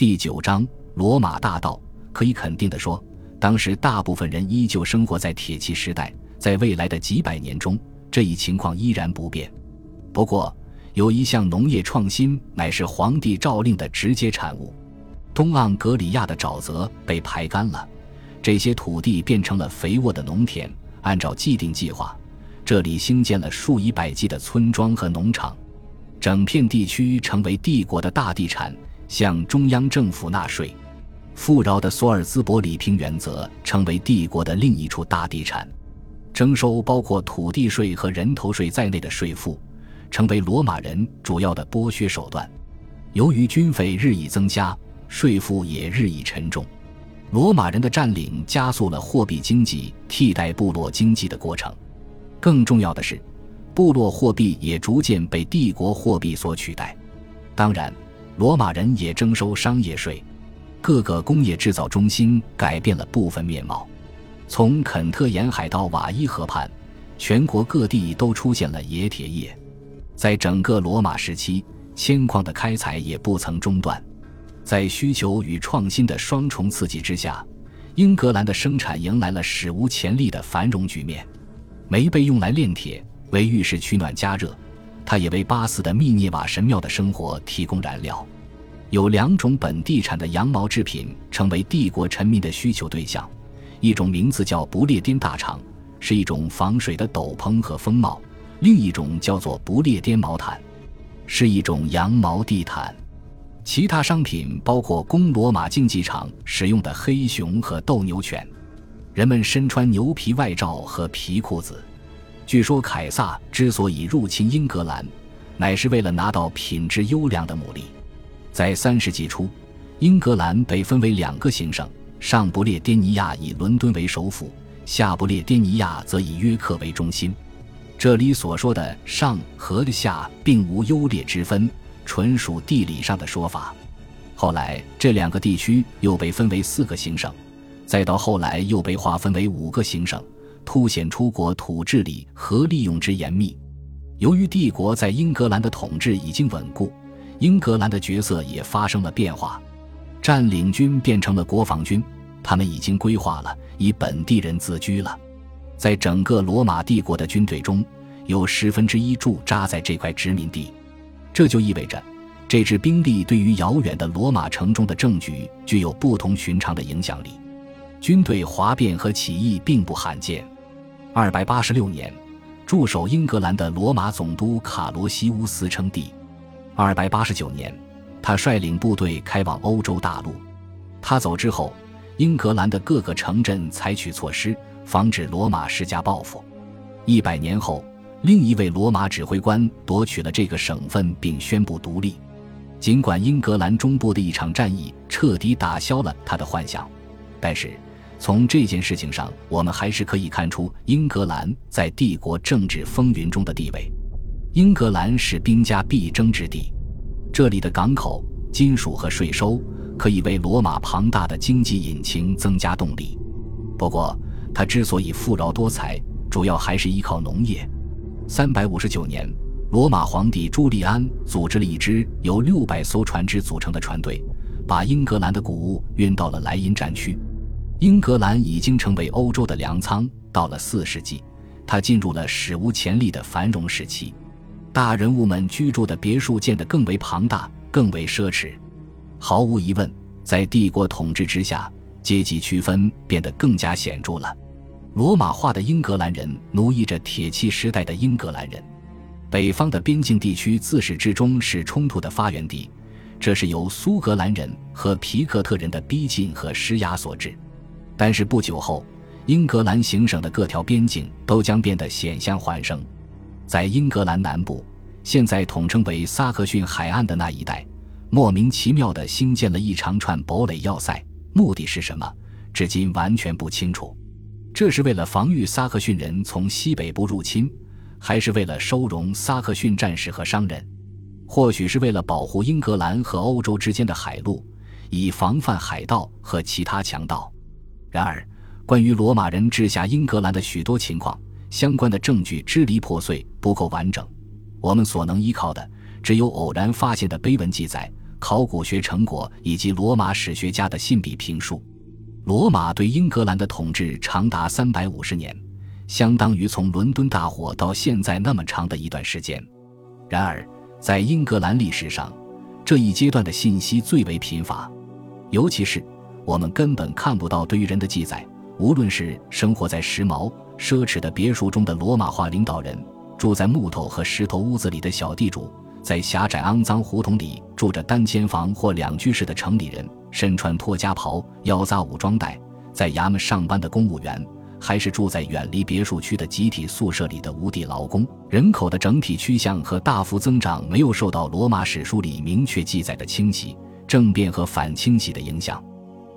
第九章罗马大道。可以肯定地说，当时大部分人依旧生活在铁器时代，在未来的几百年中，这一情况依然不变。不过，有一项农业创新乃是皇帝诏令的直接产物：东盎格里亚的沼泽被排干了，这些土地变成了肥沃的农田。按照既定计划，这里兴建了数以百计的村庄和农场，整片地区成为帝国的大地产，向中央政府纳税。富饶的索尔兹伯里平原则成为帝国的另一处大地产，征收包括土地税和人头税在内的税赋，成为罗马人主要的剥削手段。由于军费日益增加，税负也日益沉重。罗马人的占领加速了货币经济替代部落经济的过程。更重要的是，部落货币也逐渐被帝国货币所取代。当然，罗马人也征收商业税。各个工业制造中心改变了部分面貌，从肯特沿海到瓦伊河畔，全国各地都出现了冶铁业。在整个罗马时期，铅矿的开采也不曾中断。在需求与创新的双重刺激之下，英格兰的生产迎来了史无前例的繁荣局面。煤被用来炼铁，为浴室取暖加热，它也为巴斯的密涅瓦神庙的生活提供燃料。有两种本地产的羊毛制品成为帝国臣民的需求对象，一种名字叫不列颠大氅，是一种防水的斗篷和风帽；另一种叫做不列颠毛毯，是一种羊毛地毯。其他商品包括供罗马竞技场使用的黑熊和斗牛犬。人们身穿牛皮外罩和皮裤子。据说凯撒之所以入侵英格兰，乃是为了拿到品质优良的牡蛎。在三世纪初，英格兰被分为两个行省：上不列颠尼亚以伦敦为首府，下不列颠尼亚则以约克为中心。这里所说的“上”和“下”并无优劣之分，纯属地理上的说法。后来，这两个地区又被分为四个行省，再到后来又被划分为五个行省，凸显出国土治理和利用之严密。由于帝国在英格兰的统治已经稳固。英格兰的角色也发生了变化，占领军变成了国防军，他们已经规划了以本地人自居了。在整个罗马帝国的军队中，有十分之一驻扎在这块殖民地，这就意味着这支兵力对于遥远的罗马城中的政局具有不同寻常的影响力。军队哗变和起义并不罕见。二百八十六年，驻守英格兰的罗马总督卡罗西乌斯称帝。二百八十九年，他率领部队开往欧洲大陆。他走之后，英格兰的各个城镇采取措施，防止罗马施加报复。一百年后，另一位罗马指挥官夺取了这个省份，并宣布独立。尽管英格兰中部的一场战役彻底打消了他的幻想，但是从这件事情上，我们还是可以看出英格兰在帝国政治风云中的地位。英格兰是兵家必争之地，这里的港口、金属和税收可以为罗马庞大的经济引擎增加动力。不过，它之所以富饶多彩，主要还是依靠农业。三百五十九年，罗马皇帝朱利安组织了一支由六百艘船只组成的船队，把英格兰的谷物运到了莱茵战区。英格兰已经成为欧洲的粮仓。到了四世纪，它进入了史无前例的繁荣时期。大人物们居住的别墅建得更为庞大，更为奢侈。毫无疑问，在帝国统治之下，阶级区分变得更加显著了。罗马化的英格兰人奴役着铁器时代的英格兰人。北方的边境地区自始至终是冲突的发源地，这是由苏格兰人和皮克特人的逼近和施压所致。但是不久后，英格兰行省的各条边境都将变得险象环生。在英格兰南部，现在统称为萨克逊海岸的那一带，莫名其妙地兴建了一长串堡垒要塞，目的是什么？至今完全不清楚。这是为了防御萨克逊人从西北部入侵，还是为了收容萨克逊战士和商人？或许是为了保护英格兰和欧洲之间的海路，以防范海盗和其他强盗。然而，关于罗马人治下英格兰的许多情况。相关的证据支离破碎，不够完整。我们所能依靠的只有偶然发现的碑文记载考古学成果以及罗马史学家的信笔评述。罗马对英格兰的统治长达三百五十年，相当于从伦敦大火到现在那么长的一段时间。然而，在英格兰历史上，这一阶段的信息最为贫乏，尤其是我们根本看不到对于人的记载。无论是生活在时髦奢侈的别墅中的罗马化领导人，住在木头和石头屋子里的小地主，在狭窄肮脏胡同里住着单间房或两居室的城里人。身穿拖家袍、腰扎武装带，在衙门上班的公务员，还是住在远离别墅区的集体宿舍里的无地劳工，人口的整体趋向和大幅增长没有受到罗马史书里明确记载的清洗、政变和反清洗的影响。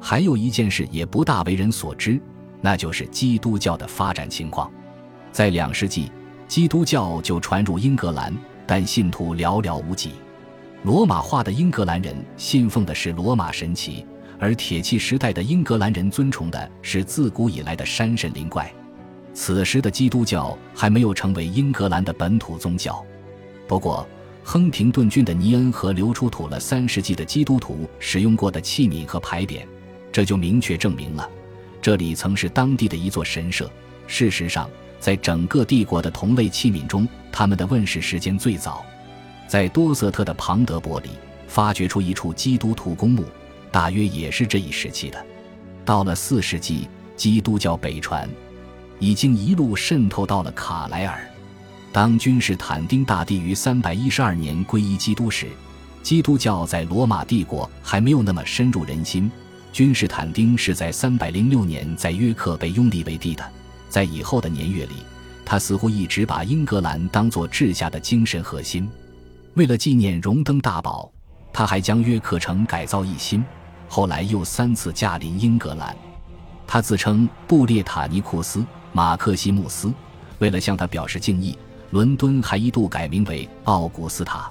还有一件事也不大为人所知，那就是基督教的发展情况。在两世纪，基督教就传入英格兰，但信徒寥寥无几。罗马化的英格兰人信奉的是罗马神奇，而铁器时代的英格兰人尊崇的是自古以来的山神灵怪。此时的基督教还没有成为英格兰的本土宗教。不过，亨廷顿郡的尼恩河流出土了三世纪的基督徒使用过的器皿和牌匾，这就明确证明了这里曾是当地的一座神社。事实上，在整个帝国的同类器皿中，它们的问世时间最早。在多瑟特的庞德伯里发掘出一处基督徒公墓，大约也是这一时期的。到了四世纪，基督教北传，已经一路渗透到了卡莱尔。当君士坦丁大帝于三百一十二年皈依基督时，基督教在罗马帝国还没有那么深入人心。君士坦丁是在三百零六年在约克被拥立为帝的，在以后的年月里，他似乎一直把英格兰当作治下的精神核心。为了纪念荣登大宝，他还将约克城改造一新。后来又三次驾临英格兰。他自称布列塔尼库斯·马克西穆斯。为了向他表示敬意，伦敦还一度改名为奥古斯塔。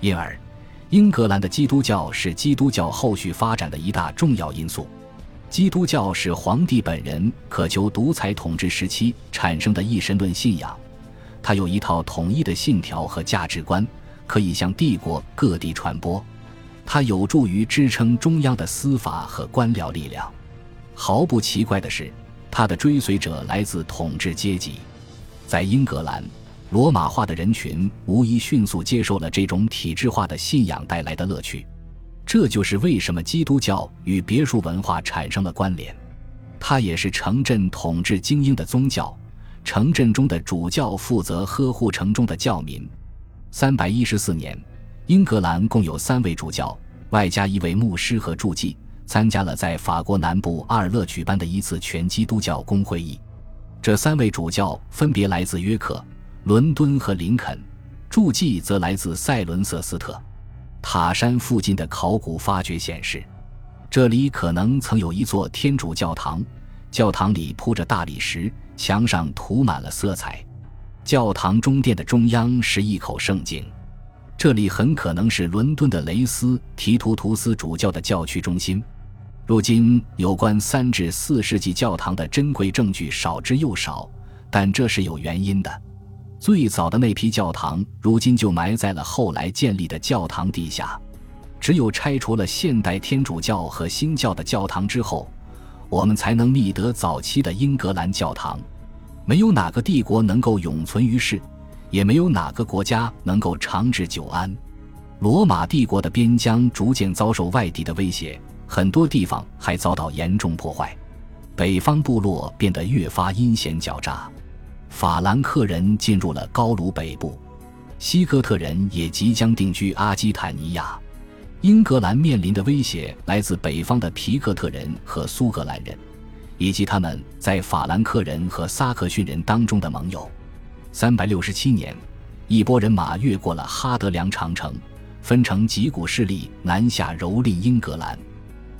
因而，英格兰的基督教是基督教后续发展的一大重要因素。基督教是皇帝本人渴求独裁统治时期产生的一神论信仰。他有一套统一的信条和价值观。可以向帝国各地传播，它有助于支撑中央的司法和官僚力量。毫不奇怪的是，他的追随者来自统治阶级。在英格兰，罗马化的人群无疑迅速接受了这种体制化的信仰带来的乐趣。这就是为什么基督教与别墅文化产生了关联。它也是城镇统治精英的宗教，城镇中的主教负责呵护城中的教民。三百一十四年，英格兰共有三位主教，外加一位牧师和助祭，参加了在法国南部阿尔勒举办的一次全基督教公会议。这三位主教分别来自约克、伦敦和林肯，注记则来自塞伦瑟斯特。塔山附近的考古发掘显示，这里可能曾有一座天主教堂，教堂里铺着大理石，墙上涂满了色彩。教堂中殿的中央是一口圣井，这里很可能是伦敦的雷斯提图图斯主教的教区中心。如今，有关三至四世纪教堂的珍贵证据少之又少，但这是有原因的。最早的那批教堂如今就埋在了后来建立的教堂地下。只有拆除了现代天主教和新教的教堂之后，我们才能觅得早期的英格兰教堂。没有哪个帝国能够永存于世，也没有哪个国家能够长治久安。罗马帝国的边疆逐渐遭受外敌的威胁，很多地方还遭到严重破坏。北方部落变得越发阴险狡诈，法兰克人进入了高卢北部，西哥特人也即将定居阿基坦尼亚。英格兰面临的威胁来自北方的皮克特人和苏格兰人。以及他们在法兰克人和萨克逊人当中的盟友。三百六十七年，一波人马越过了哈德良长城，分成几股势力南下蹂躏英格兰。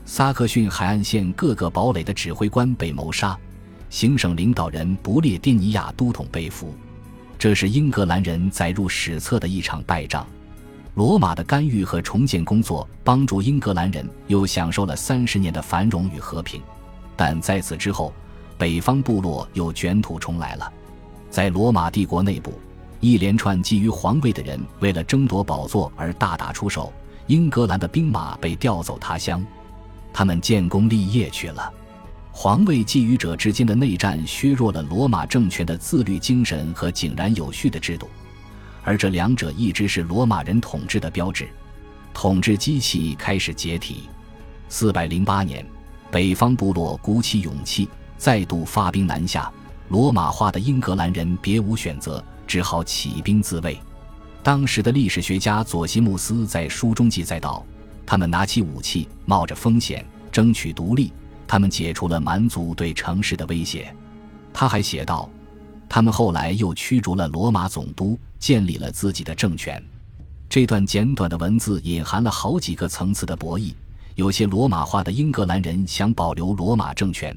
萨克逊海岸线各个堡垒的指挥官被谋杀，行省领导人不列颠尼亚都统被俘。这是英格兰人载入史册的一场败仗。罗马的干预和重建工作帮助英格兰人又享受了三十年的繁荣与和平。但在此之后，北方部落又卷土重来了。在罗马帝国内部，一连串觊觎皇位的人为了争夺宝座而大打出手，英格兰的兵马被调走他乡，他们建功立业去了。皇位觊觎者之间的内战削弱了罗马政权的自律精神和井然有序的制度，而这两者一直是罗马人统治的标志。统治机器开始解体。四百零八年，北方部落鼓起勇气，再度发兵南下。罗马化的英格兰人别无选择，只好起兵自卫。当时的历史学家佐西穆斯在书中记载道：“他们拿起武器，冒着风险争取独立。”他们解除了蛮族对城市的威胁，他还写道：“他们后来又驱逐了罗马总督，建立了自己的政权。”这段简短的文字隐含了好几个层次的博弈。有些罗马化的英格兰人想保留罗马政权，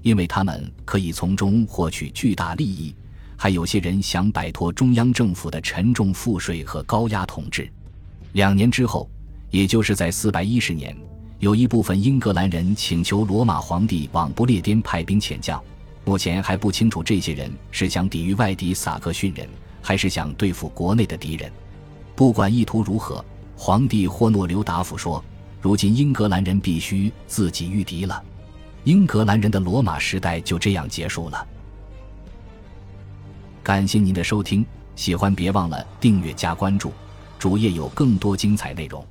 因为他们可以从中获取巨大利益；还有些人想摆脱中央政府的沉重赋税和高压统治。两年之后，也就是在四百一十年。有一部分英格兰人请求罗马皇帝往不列颠派兵遣将，目前还不清楚这些人是想抵御外敌萨克逊人，还是想对付国内的敌人。不管意图如何，皇帝霍诺留答复说：“如今英格兰人必须自己御敌了。”英格兰人的罗马时代就这样结束了。感谢您的收听，喜欢别忘了订阅加关注，主页有更多精彩内容。